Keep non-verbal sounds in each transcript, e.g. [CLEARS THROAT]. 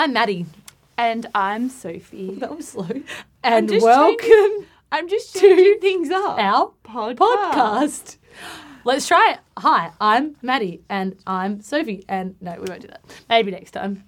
I'm Maddie. And I'm Sophie. [LAUGHS] That was slow. And just welcome I'm just To changing things up. our podcast. podcast. Let's try it. Hi, I'm Maddie, and I'm Sophie. And no, we won't do that. Maybe next time.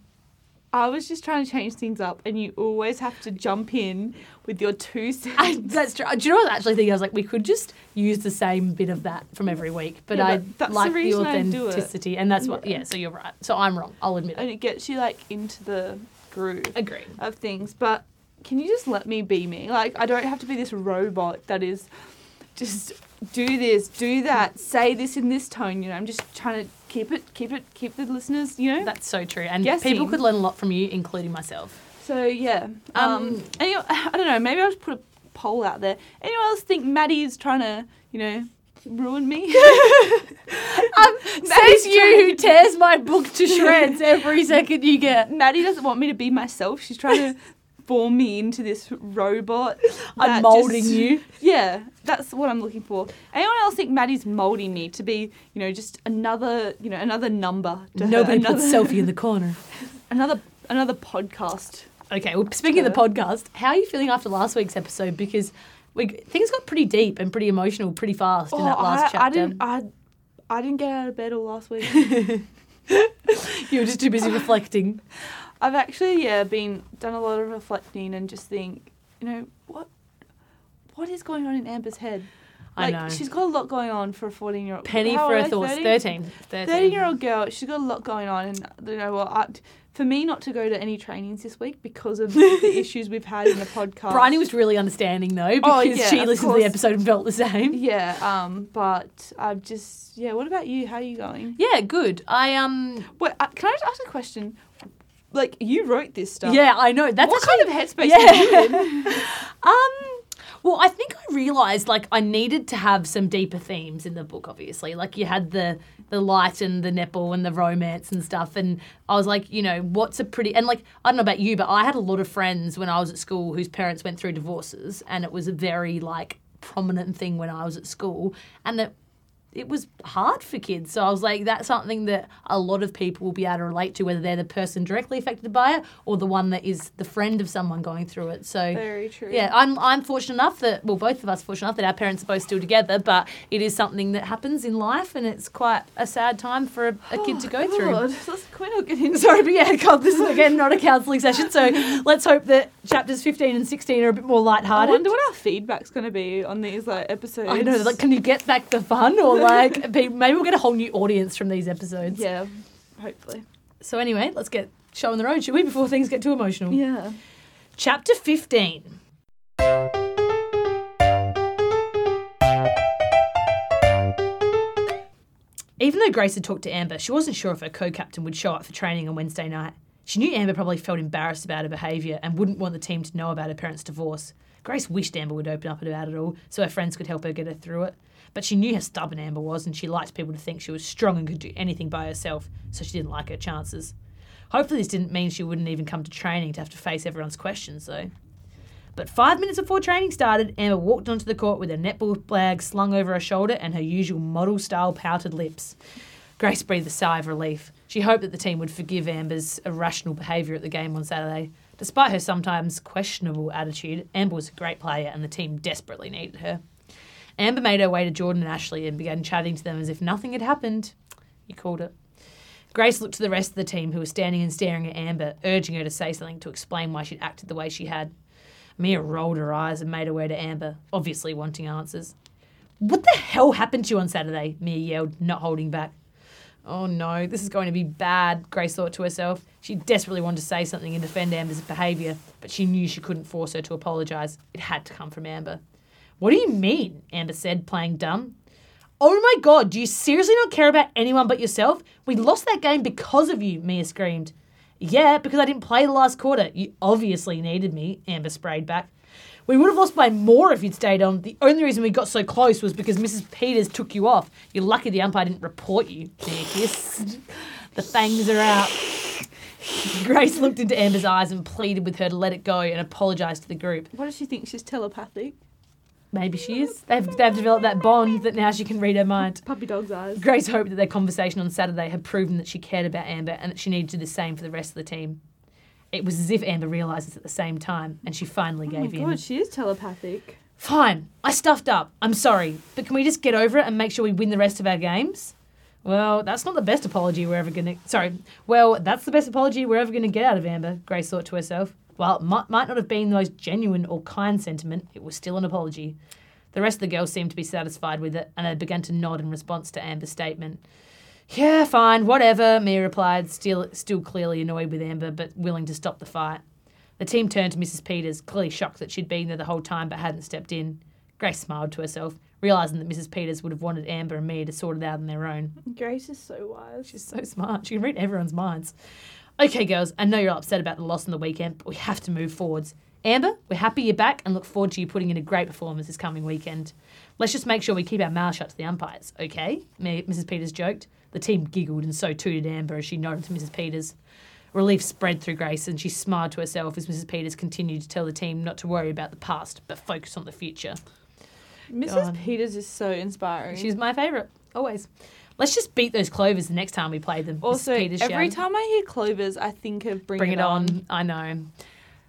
I was just trying to change things up, and you always have to jump in with your two cents. I, that's true. Do you know what I actually think? I was like, we could just use the same bit of that from every week, but Yeah, I that's the like the, I it. authenticity, and that's what. Yeah, so you're right. So I'm wrong. I'll admit it. and it. gets you like into the groove Agreed. of things. But can you just let me be me? Like I don't have to be this robot that is just do this, do that, say this in this tone. You know, I'm just trying to keep it, keep it, keep the listeners. You know. That's so true, and Guessing. people could learn a lot from you, including myself. So yeah, um, Um, any, I don't know. Maybe I'll just put a poll out there. Anyone else think Maddie's trying to, you know, ruin me? [LAUGHS] Um, says you who tears my book to shreds every second you get. Maddie doesn't want me to be myself. She's trying to form me into this robot. [LAUGHS] I'm molding just- you. [LAUGHS] Yeah, that's what I'm looking for. Anyone else think Maddie's molding me to be, you know, just another, you know, another number? To her, Nobody another, puts Sophie in the corner. [LAUGHS] Another, another podcast. Okay, well, speaking of the podcast, how are you feeling after last week's episode? Because we, things got pretty deep and pretty emotional pretty fast in that oh, last Oh, I, I didn't, I, I didn't get out of bed all last week. you were just too busy reflecting. I've actually yeah been done a lot of reflecting and just think you know what what is going on in Amber's head. I Like know. she's got a lot going on for a fourteen year old. Penny for thoughts. 13. 13. 13 year old girl, she's got a lot going on, and you know what? I, for me, not to go to any trainings this week because of the [LAUGHS] issues we've had in the podcast. Bryony was really understanding though because Oh, yeah, she listened to the episode and felt the same. Yeah, um, but I've just yeah. What about you? How are you going? Yeah, good. I um Wait, uh, can I just ask a question? Like you wrote this stuff. yeah, I know. That's what actually kind of headspace are [LAUGHS] you in? Yeah. [LAUGHS] um well, I think I realized like I needed to have some deeper themes in the book obviously. Like you had the the light and the nipple and the romance and stuff and I was like, you know, what's a pretty and like I don't know about you, but I had a lot of friends when I was at school whose parents went through divorces and it was a very like prominent thing when I was at school and it it was hard for kids. So I was like, that's something that a lot of people will be able to relate to, whether they're the person directly affected by it or the one that is the friend of someone going through it. So Very true. yeah, I'm I'm fortunate enough that well, both of us are fortunate enough that our parents are both still together, but it is something that happens in life, and it's quite a sad time for a, a kid to go oh, through. God, [LAUGHS] let's can we not get into Sorry, but yeah, God, this is again not a counselling session. So let's hope that chapters 15 and 16 are a bit more lighthearted. I wonder what our feedback's going to be on these like episodes. I know, like, can you get back the fun, or [LAUGHS] like, maybe we'll get a whole new audience from these episodes. yeah, hopefully. So anyway, let's get show on the road, shall we? Before things get too emotional. Yeah. Chapter 15. Even though Grace had talked to Amber, she wasn't sure if her co captain would show up for training on Wednesday night. She knew Amber probably felt embarrassed about her behaviour and wouldn't want the team to know about her parents' divorce. Grace wished Amber would open up about it all so her friends could help her get her through it. But she knew how stubborn Amber was and she liked people to think she was strong and could do anything by herself, so she didn't like her chances. Hopefully, this didn't mean she wouldn't even come to training to have to face everyone's questions, though. But five minutes before training started, Amber walked onto the court with her netball flag slung over her shoulder and her usual model style pouted lips. Grace breathed a sigh of relief. She hoped that the team would forgive Amber's irrational behaviour at the game on Saturday. Despite her sometimes questionable attitude, Amber was a great player and the team desperately needed her. Amber made her way to Jordan and Ashley and began chatting to them as if nothing had happened. You called it. Grace looked to the rest of the team who were standing and staring at Amber, urging her to say something to explain why she'd acted the way she had. Mia rolled her eyes and made her way to Amber, obviously wanting answers. What the hell happened to you on Saturday? Mia yelled, not holding back. Oh no, this is going to be bad, Grace thought to herself. She desperately wanted to say something and defend Amber's behaviour, but she knew she couldn't force her to apologise. It had to come from Amber. What do you mean? Amber said, playing dumb. Oh my god, do you seriously not care about anyone but yourself? We lost that game because of you, Mia screamed. Yeah, because I didn't play the last quarter. You obviously needed me, Amber sprayed back. We would have lost by more if you'd stayed on. The only reason we got so close was because Mrs. Peters took you off. You're lucky the umpire didn't report you. Mia kissed. The fangs are out. Grace looked into Amber's eyes and pleaded with her to let it go and apologised to the group. What does she think? She's telepathic. Maybe she is. They've, they've developed that bond that now she can read her mind. Puppy dog's eyes. Grace hoped that their conversation on Saturday had proven that she cared about Amber and that she needed to do the same for the rest of the team. It was as if Amber realised this at the same time, and she finally Oh my gave in. god, she is telepathic. Fine, I stuffed up. I'm sorry, but can we just get over it and make sure we win the rest of our games? Well, that's not the best apology we're ever gonna. Sorry. Well, that's the best apology we're ever gonna get out of Amber. Grace thought to herself. While it might, might not have been the most genuine or kind sentiment, it was still an apology. The rest of the girls seemed to be satisfied with it, and they began to nod in response to Amber's statement. Yeah, fine, whatever, Mia replied, still still clearly annoyed with Amber, but willing to stop the fight. The team turned to Mrs. Peters, clearly shocked that she'd been there the whole time but hadn't stepped in. Grace smiled to herself, realising that Mrs. Peters would have wanted Amber and Mia to sort it out on their own. Grace is so wise. She's so smart. She can read everyone's minds. Okay, girls, I know you're upset about the loss on the weekend, but we have to move forwards. Amber, we're happy you're back and look forward to you putting in a great performance this coming weekend. Let's just make sure we keep our mouths shut to the umpires, okay? Mrs. Peters joked. The team giggled, and so too did Amber as she nodded to Mrs. Peters. Relief spread through Grace, and she smiled to herself as Mrs. Peters continued to tell the team not to worry about the past, but focus on the future. Mrs. God. Peters is so inspiring. She's my favourite, always. Let's just beat those clovers the next time we play them. Mrs. also Peters every shouted. time I hear Clovers, I think of Bring, Bring it on. I know.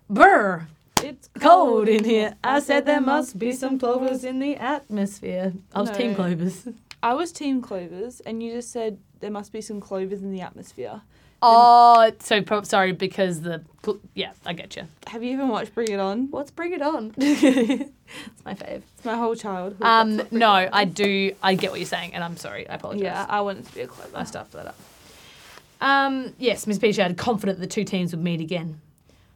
Brr! It's Cold in here. I said there must be some clovers in the atmosphere. I was team clovers. [LAUGHS] I was Team Clovers, and you just said there must be some clovers in the atmosphere. Oh, so pro- sorry because the cl- yeah, I get you. Have you even watched Bring It On? What's bring it on? [LAUGHS] it's my fave. It's my whole childhood. Um, That's what Bring no, It On I is. do. I get what you're saying, and I'm sorry. I apologize. Yeah, I wanted to be a clover. I stuffed that up. Um, yes, Miss Peters shouted, confident the two teams would meet again.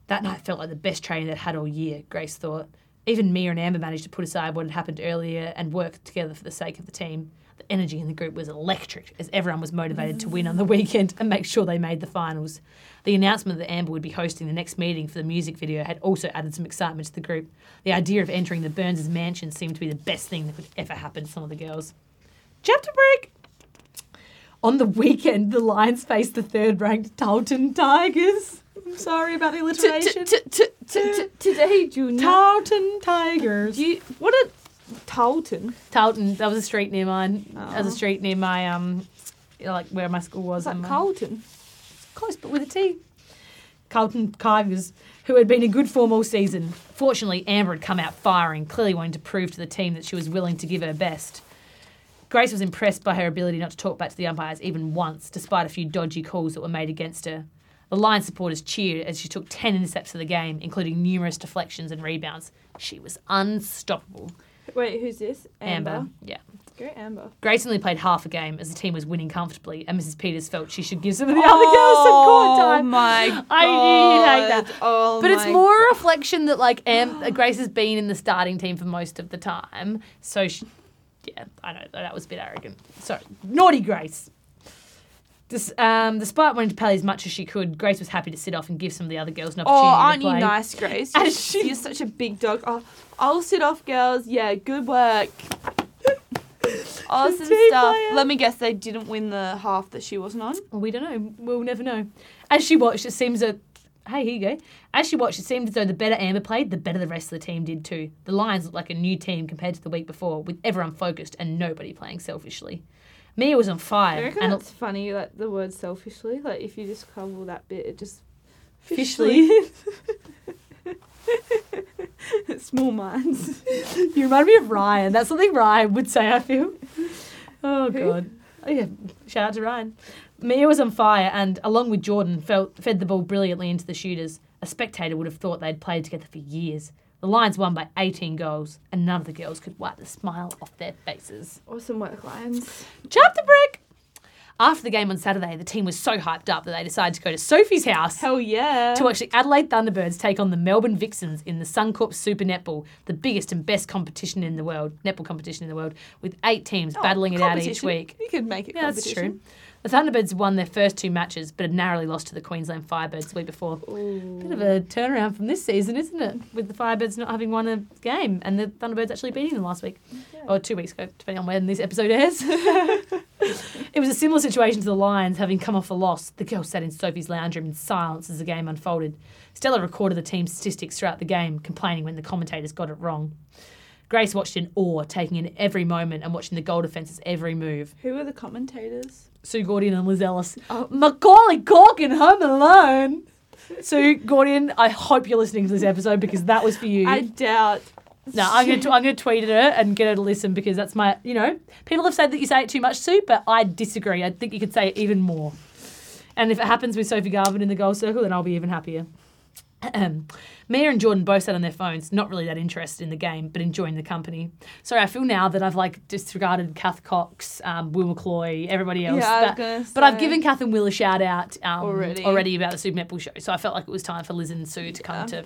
That night felt like the best training they'd had all year, Grace thought. Even Mia and Amber managed to put aside what had happened earlier and work together for the sake of the team. The energy in the group was electric as everyone was motivated to win on the weekend and make sure they made the finals. The announcement that Amber would be hosting the next meeting for the music video had also added some excitement to the group. The idea of entering the Burns' mansion seemed to be the best thing that could ever happen to some of the girls. Chapter break! On the weekend, the Lions faced the third ranked Tarleton Tigers. I'm sorry about the alliteration. Today, Junior. Tarleton Tigers. You, what a Tarleton. Tarleton, that was a street near mine. That was Oh. a street near my, um, like where my school was. That Carlton? Close, but with a T. Carlton Tigers, who had been in good form all season. Fortunately, Amber had come out firing, clearly wanting to prove to the team that she was willing to give her best. Grace was impressed by her ability not to talk back to the umpires even once, despite a few dodgy calls that were made against her. The Lions supporters cheered as she took 10 intercepts of the game, including numerous deflections and rebounds. She was unstoppable. Wait, who's this? Amber. Amber. Yeah. Go Amber. Grace only played half a game as the team was winning comfortably, and Mrs. Peters felt she should give some of the oh other girls some court time. Oh my god. [LAUGHS] I knew you'd hate that. Oh But it's more a reflection that like Am- [GASPS] Grace has been in the starting team for most of the time, so she, yeah, I know that was a bit arrogant. Sorry, naughty Grace. This, um, despite wanting to play as much as she could, Grace was happy to sit off and give some of the other girls an Oh, opportunity aren't to you play. nice, Grace? You're, she- you're such a big dog. Oh, I'll sit off, girls. Yeah, good work. [LAUGHS] Awesome stuff. player. Let me guess, they didn't win the half that she wasn't on. We don't know. We'll never know. As she watched, it seems that. Hey, here you go. As she watched, it seemed as though the better Amber played, the better the rest of the team did too. The Lions looked like a new team compared to the week before, with everyone focused and nobody playing selfishly. Mia was on fire, and that's funny, like the word selfishly. Like if you just cover that bit, it just officially, [LAUGHS] small minds. you remind me of Ryan. That's something Ryan would say. I feel. Oh Who? god. Oh yeah. Shout out to Ryan. Mia was on fire, and along with Jordan, felt, fed the ball brilliantly into the shooters. A spectator would have thought they'd played together for years. The Lions won by 18 goals, and none of the girls could wipe the smile off their faces. Awesome work, Lions. Chapter break! After the game on Saturday, the team was so hyped up that they decided to go to Sophie's house Hell yeah. to watch the Adelaide Thunderbirds take on the Melbourne Vixens in the Suncorp Super Netball, the biggest and best competition in the world, netball competition in the world, with eight teams Oh, battling it out each week. You could make it Yeah, that's true. The Thunderbirds won their first two matches, but had narrowly lost to the Queensland Firebirds the week before. Ooh. Bit of a turnaround from this season, isn't it? With the Firebirds not having won a game and the Thunderbirds actually beating them last week. Or two weeks ago, depending on when this episode airs. [LAUGHS] it was a similar situation to the Lions having come off a loss. The girls sat in Sophie's lounge room in silence as the game unfolded. Stella recorded the team's statistics throughout the game, complaining when the commentators got it wrong. Grace watched in awe, taking in every moment and watching the goal defence's every move. Who are the commentators? Sue Gaudion and Liz Ellis. Oh. Macaulay Culkin, Home Alone. Sue Gaudion, I hope you're listening to this episode because that was for you. I doubt. no, I'm gonna I'm gonna tweet at her and get her to listen because that's my you know people have said that you say it too much, Sue, but I disagree. I think you could say it even more. And if it happens with Sophie Garbin in the goal circle, then I'll be even happier. [CLEARS THROAT] Mia and Jordan both sat on their phones, not really that interested in the game, but enjoying the company. Sorry, I feel now that I've like disregarded Kath Cox, um, Will McCloy, everybody else. Yeah, but, but I've given Kath and Will a shout out um, Already. already about the Super Netball show, so I felt like it was time for Liz and Sue to come Yeah. to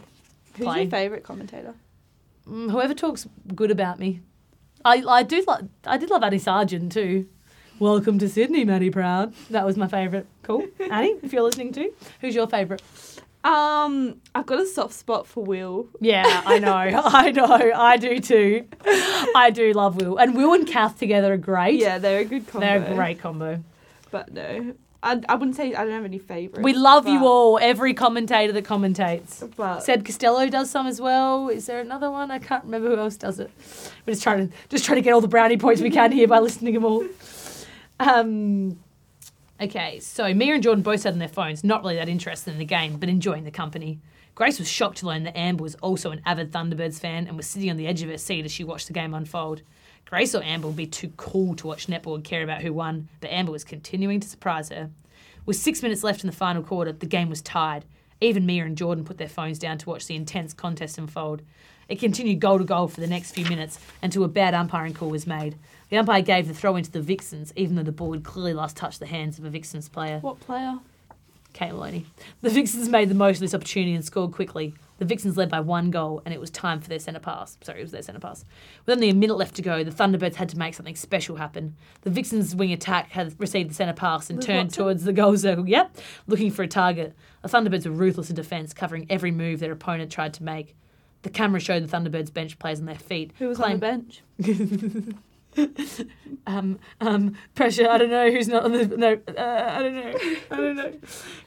Who's play. your favourite commentator? Mm, whoever talks good about me. I I do like I did love Annie Sargeant too. Welcome to Sydney, Maddie Proud. That was my favourite. Cool. Annie, if you're listening too, who's your favourite? Um, I've got a soft spot for Will. Yeah, I know. [LAUGHS] I know. I do too. I do love Will. And Will and Kath together are great. Yeah, they're a good combo. They're a great combo. But no, I, I wouldn't say I don't have any favourites. We love you all, every commentator that commentates. But Said Costello does some as well. Is there another one? I can't remember who else does it. We're just trying to just trying to get all the brownie points we can here by listening to them all. Um, okay, so Mia and Jordan both sat on their phones, not really that interested in the game, but enjoying the company. Grace was shocked to learn that Amber was also an avid Thunderbirds fan and was sitting on the edge of her seat as she watched the game unfold. Grace or Amber would be too cool to watch netball and care about who won, but Amber was continuing to surprise her. With six minutes left in the final quarter, the game was tied. Even Mia and Jordan put their phones down to watch the intense contest unfold. It continued goal to goal for the next few minutes until a bad umpiring call was made. The umpire gave the throw into the Vixens, even though the ball had clearly last touched the hands of a Vixens player. what player? Kate Moloney. The Vixens made the most of this opportunity and scored quickly. The Vixens led by one goal, and it was time for their centre pass. Sorry, it was their centre pass. With only a minute left to go, the Thunderbirds had to make something special happen. The Vixens' wing attack had received the centre pass and With turned Watson? towards the goal circle. Yep, looking for a target. The Thunderbirds were ruthless in defence, covering every move their opponent tried to make. The camera showed the Thunderbirds bench players on their feet. Who was on the bench? [LAUGHS] um, um, pressure. I don't know who's not on the. No, uh, I don't know. I don't know.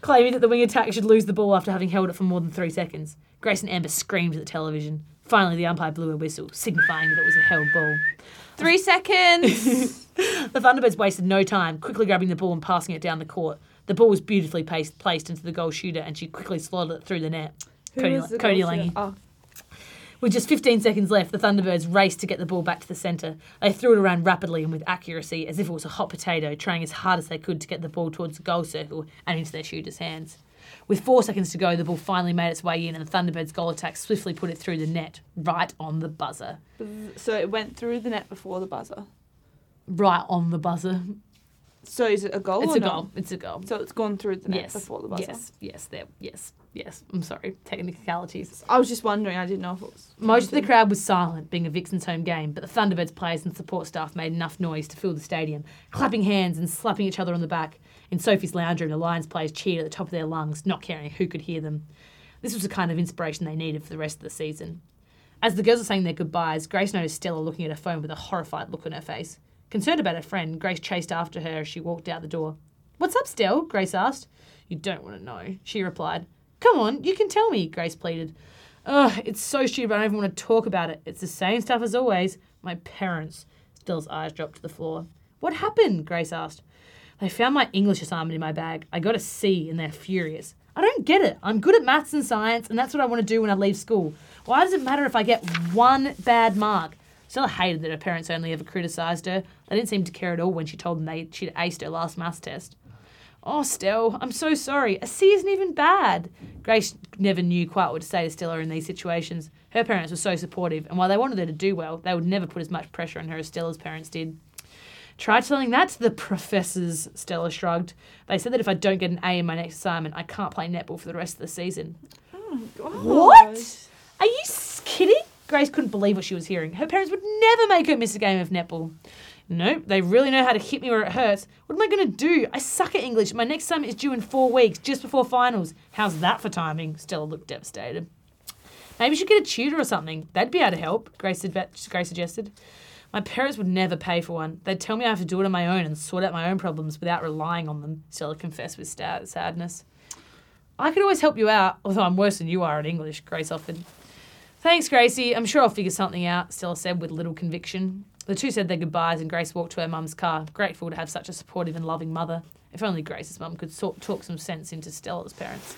Claiming that the wing attack should lose the ball after having held it for more than three seconds. Grace and Amber screamed at the television. Finally, the umpire blew a whistle, signifying that it was a held ball. Three seconds. [LAUGHS] The Thunderbirds wasted no time, quickly grabbing the ball and passing it down the court. The ball was beautifully placed, placed into the goal shooter, and she quickly slotted it through the net. Who Cody, was the Cody goal Lange. shooter? Oh, With just 15 seconds left, the Thunderbirds raced to get the ball back to the centre. They threw it around rapidly and with accuracy, as if it was a hot potato, trying as hard as they could to get the ball towards the goal circle and into their shooter's hands. With four seconds to go, the ball finally made its way in, and the Thunderbirds' goal attack swiftly put it through the net, right on the buzzer. so it went through the net before the buzzer. Right on the buzzer. So is it a goal? It's or a not? goal. It's a goal. So it's gone through the net Yes. before the buzzer. Yes. Yes. There. Yes. Yes. I'm sorry. Technicalities. I was just wondering. I didn't know if it was. Most of the crowd was silent, being a Vixen's home game, but the Thunderbirds players and support staff made enough noise to fill the stadium, clapping hands and slapping each other on the back. In Sophie's lounge room, the Lions players cheered at the top of their lungs, not caring who could hear them. This was the kind of inspiration they needed for the rest of the season. As the girls were saying their goodbyes, Grace noticed Stella looking at her phone with a horrified look on her face. Concerned about her friend, Grace chased after her as she walked out the door. What's up, Stell? Grace asked. You don't want to know, she replied. Come on, you can tell me, Grace pleaded. Ugh, it's so stupid. I don't even want to talk about it. It's the same stuff as always. My parents. Stella's eyes dropped to the floor. What happened? Grace asked. They found my English assignment in my bag. I got a C and they're furious. I don't get it. I'm good at maths and science, and that's what I want to do when I leave school. Why does it matter if I get one bad mark? Stella hated that her parents only ever criticised her. They didn't seem to care at all when she told them they, she'd aced her last maths test. Oh, Stell, I'm so sorry. A C isn't even bad. Grace never knew quite what to say to Stella in these situations. Her parents were so supportive, and while they wanted her to do well, they would never put as much pressure on her as Stella's parents did. Try telling that to the professors, Stella shrugged. They said that if I don't get an A in my next assignment, I can't play netball for the rest of the season. Oh, God. What? Are you kidding? Grace couldn't believe what she was hearing. Her parents would never make her miss a game of netball. Nope, they really know how to hit me where it hurts. What am I going to do? I suck at English. My next assignment is due in four weeks, just before finals. How's that for timing? Stella looked devastated. Maybe you should get a tutor or something. They'd be able to help, Grace, suggested. My parents would never pay for one. They'd tell me I have to do it on my own and sort out my own problems without relying on them, Stella confessed with sta- sadness. I could always help you out, although I'm worse than you are at English, Grace offered. Thanks, Gracie. I'm sure I'll figure something out, Stella said with little conviction. The two said their goodbyes and Grace walked to her mum's car, grateful to have such a supportive and loving mother. If only Grace's mum could sort, talk some sense into Stella's parents.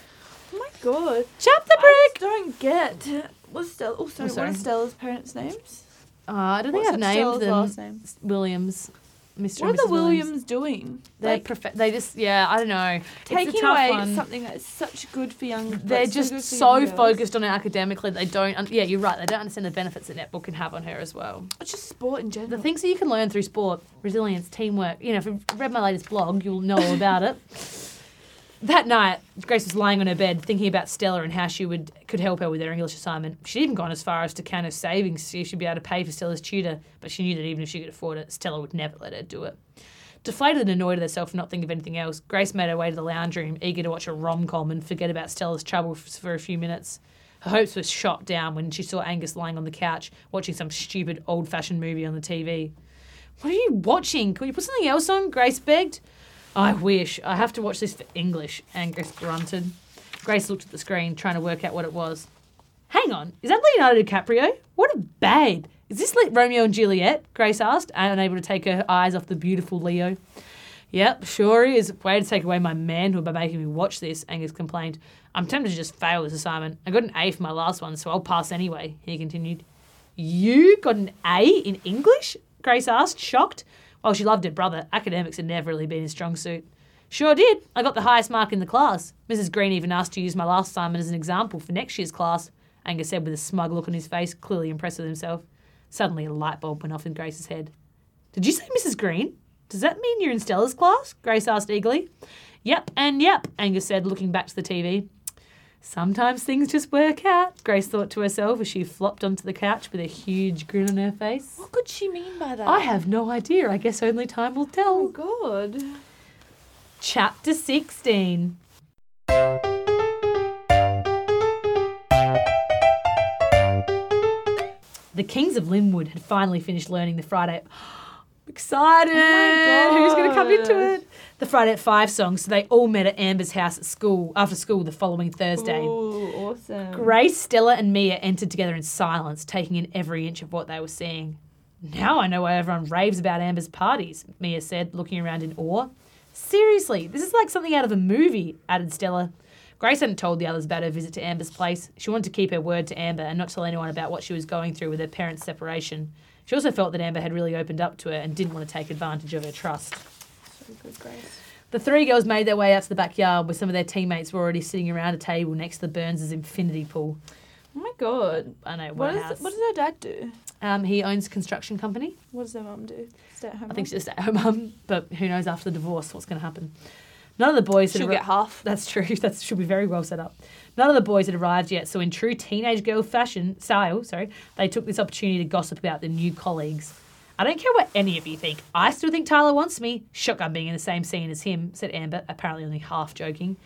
Oh my god. Chap the brick. don't get. What's Stella? Oh, sorry, Oh, sorry. What are Stella's parents' names? Uh, I don't think What's I've named Stella's them. last name? Williams, Mr. What are the Williams. Williams doing? They Like, they just yeah I don't know taking away one. something that's such good for young. They're just so girls. focused on it academically they don't un- yeah you're right they don't understand the benefits that netball can have on her as well. It's just sport in general. The things that you can learn through sport, resilience, teamwork. You know, if you've read my latest blog, you'll know all about it. [LAUGHS] That night, Grace was lying on her bed thinking about Stella and how she would could help her with her English assignment. She'd even gone as far as to count her savings if she'd be able to pay for Stella's tutor, but she knew that even if she could afford it, Stella would never let her do it. Deflated and annoyed at herself for not thinking of anything else, Grace made her way to the lounge room, eager to watch a rom com and forget about Stella's trouble f- for a few minutes. Her hopes were shot down when she saw Angus lying on the couch watching some stupid old fashioned movie on the TV. What are you watching? Can you put something else on? Grace begged. I wish. I have to watch this for English, Angus grunted. Grace looked at the screen, trying to work out what it was. Hang on, is that Leonardo DiCaprio? What a babe! Is this like Romeo and Juliet? Grace asked, unable to take her eyes off the beautiful Leo. Yep, sure is. Way to take away my manhood by making me watch this, Angus complained. I'm tempted to just fail this assignment. I got an A for my last one, so I'll pass anyway, he continued. You got an A in English? Grace asked, shocked. While she loved her brother, academics had never really been his strong suit. Sure did. I got the highest mark in the class. Mrs. Green even asked to use my last assignment as an example for next year's class, Angus said with a smug look on his face, clearly impressed with himself. Suddenly a light bulb went off in Grace's head. Did you say Mrs. Green? Does that mean you're in Stella's class? Grace asked eagerly. Yep, and yep, Angus said, looking back to the TV. Sometimes things just work out, Grace thought to herself as she flopped onto the couch with a huge grin on her face. what could she mean by that? I have no idea. I guess only time will tell. Oh god. Chapter 16. The Kings of Linwood had finally finished learning the Friday. [GASPS] Excited! Oh my God. Who's going to come into it? The Friday at Five song. So they all met at Amber's house at school after school the following Thursday. Ooh, awesome. Grace, Stella, and Mia entered together in silence, taking in every inch of what they were seeing. Now I know why everyone raves about Amber's parties, Mia said, looking around in awe. Seriously, this is like something out of a movie, added Stella. Grace hadn't told the others about her visit to Amber's place. She wanted to keep her word to Amber and not tell anyone about what she was going through with her parents' separation. She also felt that Amber had really opened up to her and didn't want to take advantage of her trust. So good, Grace. The three girls made their way out to the backyard where some of their teammates were already sitting around a table next to the Burns' infinity pool. Oh my god. I know, What what, does house. what does her dad do? Um, he owns a construction company. What does her mum do? Stay at home. I think she's just at home mum, but who knows after the divorce what's going to happen. None of the boys arri- get half. That's true. [LAUGHS] That should be very well set up. None of the boys had arrived yet, so in true teenage girl fashion style, sorry, they took this opportunity to gossip about their new colleagues. I don't care what any of you think. I still think Tyler wants me. Shotgun being in the same scene as him, said Amber, apparently only half joking.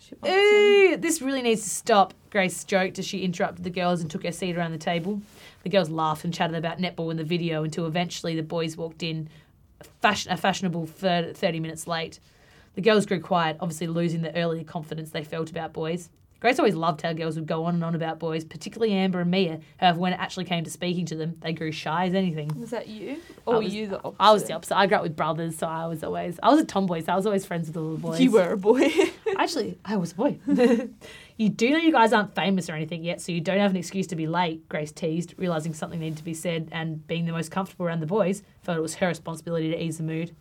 She wants him. Ooh, this really needs to stop, Grace joked as she interrupted the girls and took her seat around the table. The girls laughed and chatted about netball in the video until eventually the boys walked in, a, fashion, a fashionable 30 minutes late. The girls grew quiet, obviously losing the earlier confidence they felt about boys. Grace always loved how girls would go on and on about boys, particularly Amber and Mia. However, when it actually came to speaking to them, they grew shy as anything. Was that you? Or was- you the opposite? I was the opposite. I grew up with brothers, so I was always I was a tomboy, so I was always friends with the little boys. You were a boy. [LAUGHS] Actually, I was a boy. [LAUGHS] you do know you guys aren't famous or anything yet, so you don't have an excuse to be late, Grace teased, realizing something needed to be said and being the most comfortable around the boys, felt it was her responsibility to ease the mood.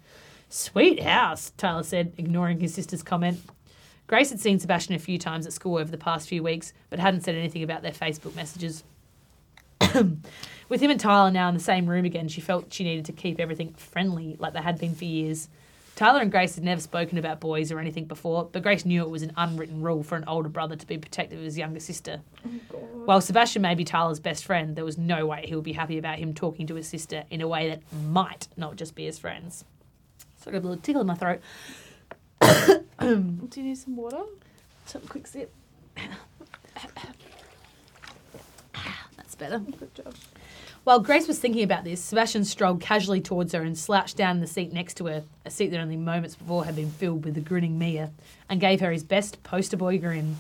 Sweet house, Tyler said, ignoring his sister's comment. Grace had seen Sebastian a few times at school over the past few weeks, but hadn't said anything about their Facebook messages. [COUGHS] With him and Tyler now in the same room again, she felt she needed to keep everything friendly like they had been for years. Tyler and Grace had never spoken about boys or anything before, but Grace knew it was an unwritten rule for an older brother to be protective of his younger sister. Oh, While Sebastian may be Tyler's best friend, there was no way he would be happy about him talking to his sister in a way that might not just be as friends. So I got a little tickle in my throat. Do you need some water? Some quick sip. That's better. Good job. While Grace was thinking about this, Sebastian strolled casually towards her and slouched down in the seat next to her, a seat that only moments before had been filled with the grinning Mia, and gave her his best poster boy grin.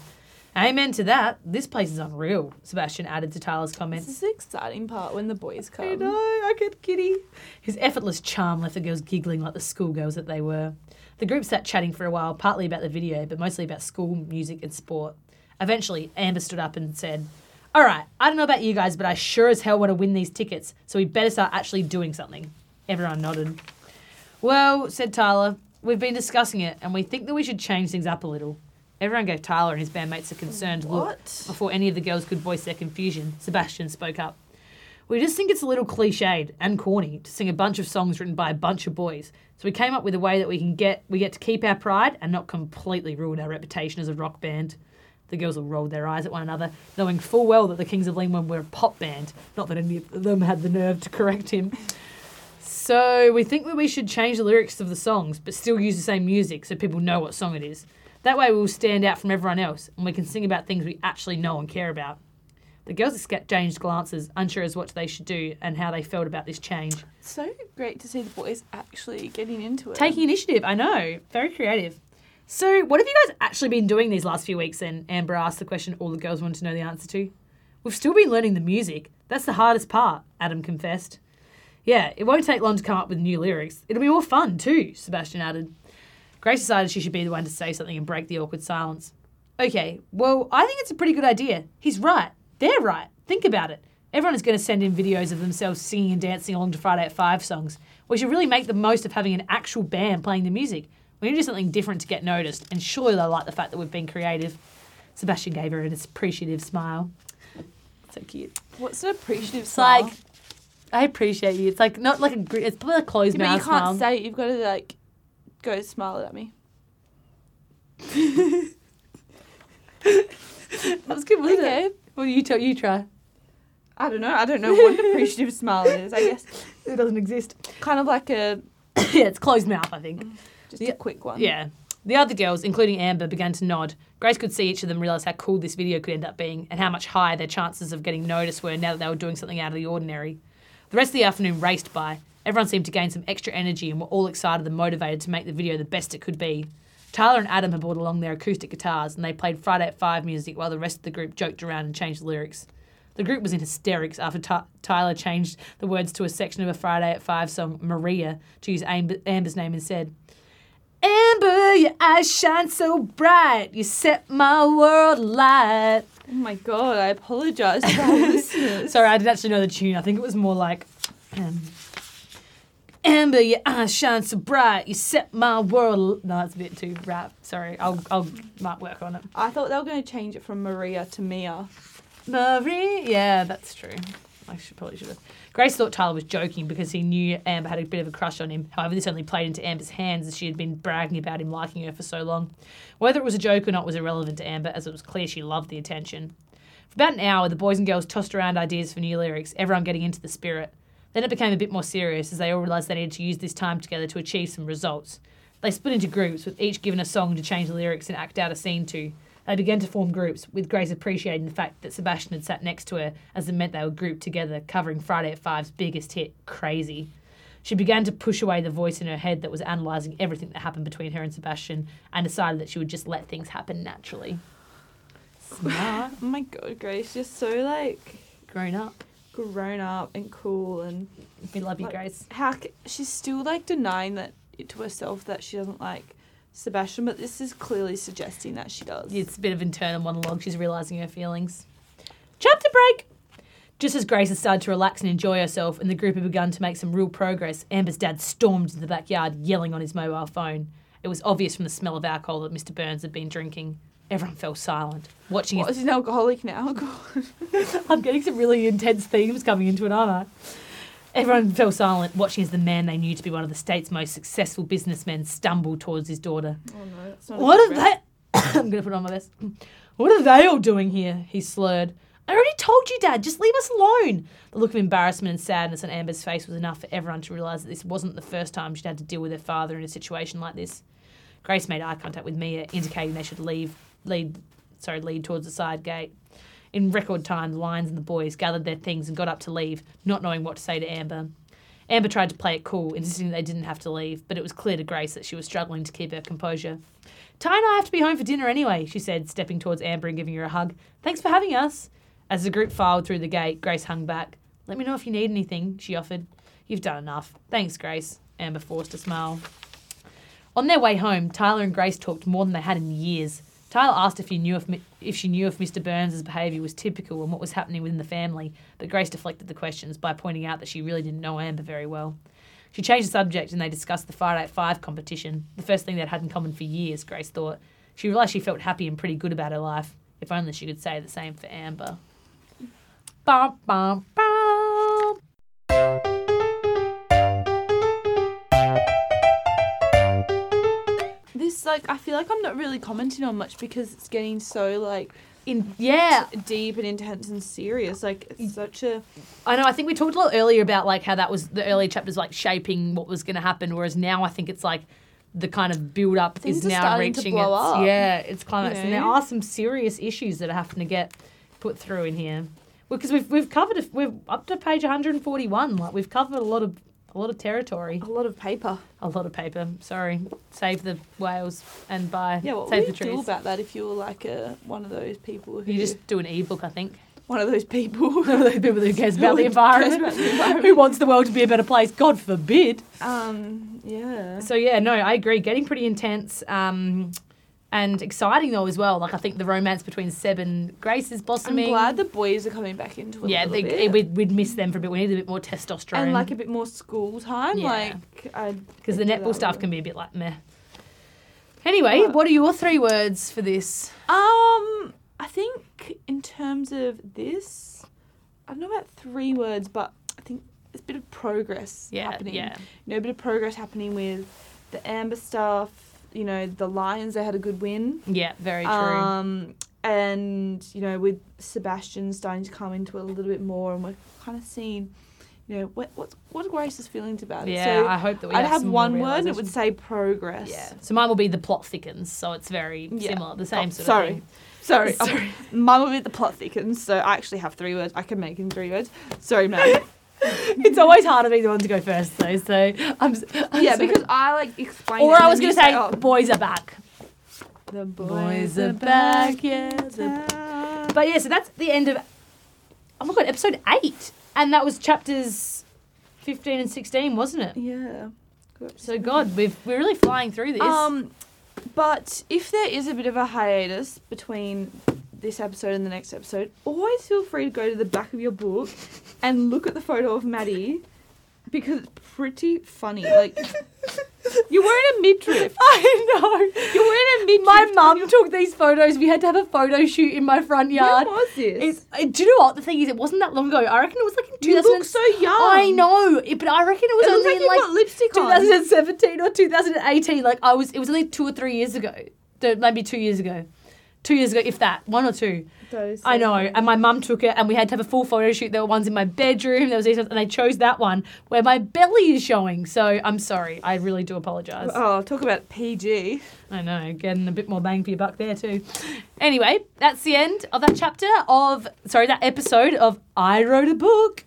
Amen to that. This place is unreal, Sebastian added to Tyler's comment. This is the exciting part when the boys come. I know, I get giddy. His effortless charm left the girls giggling like the schoolgirls that they were. The group sat chatting for a while, partly about the video, but mostly about school, music, and sport. Eventually, Amber stood up and said, All right, I don't know about you guys, but I sure as hell want to win these tickets, so we better start actually doing something. Everyone nodded. Well, said Tyler, we've been discussing it, and we think that we should change things up a little. Everyone gave Tyler and his bandmates a concerned look. Before any of the girls could voice their confusion, Sebastian spoke up. We just think it's a little cliched and corny to sing a bunch of songs written by a bunch of boys. So we came up with a way that we can get we get to keep our pride and not completely ruin our reputation as a rock band. The girls all rolled their eyes at one another, knowing full well that the Kings of Lingman were a pop band. Not that any of them had the nerve to correct him. So we think that we should change the lyrics of the songs, but still use the same music so people know what song it is. That way we'll stand out from everyone else, and we can sing about things we actually know and care about. The girls exchanged glances, unsure as what they should do and how they felt about this change. So great to see the boys actually getting into it. Taking initiative, I know. Very creative. So, what have you guys actually been doing these last few weeks And Amber asked the question all the girls wanted to know the answer to. We've still been learning the music. That's the hardest part, Adam confessed. Yeah, it won't take long to come up with new lyrics. It'll be more fun too, Sebastian added. Grace decided she should be the one to say something and break the awkward silence. Okay, well, I think it's a pretty good idea. He's right. They're right. Think about it. Everyone is going to send in videos of themselves singing and dancing along to Friday at 5 songs. We should really make the most of having an actual band playing the music. We need to do something different to get noticed, and surely they'll like the fact that we've been creative. Sebastian gave her an appreciative smile. So cute. What's an appreciative It's smile? like, I appreciate you. It's like not like a, it's probably a closed Yeah, but you can't smile. say it. You've got to like go smile at me. that was good, wasn't Okay. it? Well, you tell you try. I don't know. I don't know what an [LAUGHS] appreciative smile is. I guess It doesn't exist. kind of like a [COUGHS] yeah, it's closed mouth, I think. Mm, just Yeah. a quick one. Yeah. The other girls, including Amber, began to nod. Grace could see each of them realise how cool this video could end up being and how much higher their chances of getting noticed were now that they were doing something out of the ordinary. The rest of the afternoon raced by. Everyone seemed to gain some extra energy and were all excited and motivated to make the video the best it could be. Tyler and Adam had brought along their acoustic guitars and they played Friday at 5 music while the rest of the group joked around and changed the lyrics. The group was in hysterics after Ty- Tyler changed the words to a section of a Friday at 5 song, Maria, to use Amber- Amber's name instead. Amber, your eyes shine so bright. You set my world alight. Oh my god! I apologise to [LAUGHS] our listeners. Sorry, I didn't actually know the tune. I think it was more like. Um, Amber, your eyes shine so bright. You set my world. No, that's a bit too rap. Sorry, I'll I'll might work on it. I thought they were going to change it from Maria to Mia. Marie, yeah, that's true. I should probably should have. Grace thought Tyler was joking because he knew Amber had a bit of a crush on him. However, this only played into Amber's hands as she had been bragging about him liking her for so long. Whether it was a joke or not was irrelevant to Amber, as it was clear she loved the attention. For about an hour, the boys and girls tossed around ideas for new lyrics, everyone getting into the spirit. Then it became a bit more serious as they all realised they needed to use this time together to achieve some results. They split into groups, with each given a song to change the lyrics and act out a scene to. They began to form groups, with Grace appreciating the fact that Sebastian had sat next to her, as it meant they were grouped together, covering Friday at Five's biggest hit, Crazy. She began to push away the voice in her head that was analysing everything that happened between her and Sebastian, and decided that she would just let things happen naturally. Smart. [LAUGHS] Oh my god, Grace, you're so like Grown up. Grown up and cool and We love you, Like- Grace. how c- she's still like denying that to herself that she doesn't like Sebastian, but this is clearly suggesting that she does. It's a bit of internal monologue. She's realising her feelings. Chapter break! Just as Grace has started to relax and enjoy herself and the group had begun to make some real progress, Amber's dad stormed into the backyard yelling on his mobile phone. It was obvious from the smell of alcohol that Mr. Burns had been drinking. Everyone fell silent, watching What, his is he an alcoholic now? [LAUGHS] God. I'm getting some really intense themes coming into it, aren't I? Everyone fell silent, watching as the man they knew to be one of the state's most successful businessmen stumbled towards his daughter. Oh no, that's not. a What good are rep. they? [COUGHS] I'm gonna put on my vest. What are they all doing here? He slurred. I already told you, Dad. Just leave us alone. The look of embarrassment and sadness on Amber's face was enough for everyone to realise that this wasn't the first time she'd had to deal with her father in a situation like this. Grace made eye contact with Mia, indicating they should leave, lead, sorry, lead towards the side gate. In record time, the lions and the boys gathered their things and got up to leave, not knowing what to say to Amber. Amber tried to play it cool, insisting they didn't have to leave, but it was clear to Grace that she was struggling to keep her composure. Ty and I have to be home for dinner anyway, she said, stepping towards Amber and giving her a hug. Thanks for having us. As the group filed through the gate, Grace hung back. Let me know if you need anything, she offered. You've done enough. Thanks, Grace. Amber forced a smile. On their way home, Tyler and Grace talked more than they had in years. Tyler asked if knew if if she knew if Mr. Burns' behaviour was typical and what was happening within the family, but Grace deflected the questions by pointing out that she really didn't know Amber very well. She changed the subject and they discussed the Friday at Five competition, the first thing they'd had in common for years, Grace thought. She realised she felt happy and pretty good about her life. If only she could say the same for Amber. Bum, bum, bum. Like I feel like I'm not really commenting on much because it's getting so like In, yeah, deep and intense and serious. Like it's such a I know. I think we talked a lot earlier about like how that was the early chapters like shaping what was going to happen, whereas now I think it's like the kind of build up Things is now reaching blow its up, yeah its climax, you and there are some serious issues that are having to get put through in here. Because we've we've covered a, we're up to page 141. Like we've covered a lot of a lot of territory, a lot of paper. a lot of paper. Sorry, save the whales and buy Yeah, what save would the you trees. do about that if you were like a one of those people who you just do an ebook, I think. one of those people [LAUGHS] the people who cares about the Who cares environment, about the environment. who wants the world to be a better place. God forbid. um yeah. So yeah, no, I agree. Getting pretty intense um, and exciting though as well. Like I think the romance between Seb and Grace is blossoming. I'm glad the boys are coming back into it. yeah, they, bit. we'd, we'd miss them for a bit. We need a bit more testosterone. and like a bit more school time. Yeah. Like because the netball stuff can be a bit like meh. Anyway, What? what are your three words for this? Um, I think in terms of this, I don't know about three words, but I think there's a bit of progress Yeah, happening. yeah, You know, a bit of progress happening with the Amber stuff. You know, the Lions, they had a good win. yeah, very true. Um, and you know, with Sebastian starting to come into it a little bit more, and we're kind of seeing, you know, what what's what are Grace's feelings about it. yeah, so I hope that we I'd have, have one word, and it would say progress. Yeah, so mine will be the plot thickens, so it's very Yeah. similar, the same Oh, sort sorry. of thing. Sorry, [LAUGHS] Sorry. Mine will be the plot thickens, so I actually have three words. I can make in three words. Sorry, man. [LAUGHS] it's always hard to be the one to go first, though. So I'm, I'm yeah, sorry. because I like explain. Or I was going to say, oh, boys are back. the Boys are back, yeah. the- But yeah, so that's the end of. Oh my god, episode eight, and that was chapters fifteen and sixteen, wasn't it? yeah. So God, we've we're really flying through this. Um, but if there is a bit of a hiatus between this episode and the next episode, always feel free to go to the back of your book and look at the photo of Maddie because it's pretty funny. Like you're wearing a midriff. [LAUGHS] I know. You're wearing a midriff. My on mum your- took these photos. We had to have a photo shoot in my front yard. When was this? It's, uh, do you know what the thing is? It wasn't that long ago. I reckon it was like in you look so young. I know, it- but I reckon it was It only like like got lipstick on. 2017 or 2018. Like I was, it was only two or three years ago. Maybe two years ago. Two years ago, if that, one or two. Those I know. things. And my mum took it, and we had to have a full photo shoot. There were ones in my bedroom. There was these, ones, and they chose that one where my belly is showing. So I'm sorry. I really do apologise. Oh, talk about PG. I know, getting a bit more bang for your buck there too. Anyway, that's the end of that chapter of sorry, that episode of I wrote a book.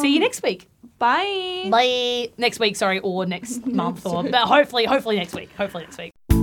See you Um, next week. Bye. Bye. Next week, sorry, or next [LAUGHS] month, or but hopefully, hopefully next week. Hopefully next week.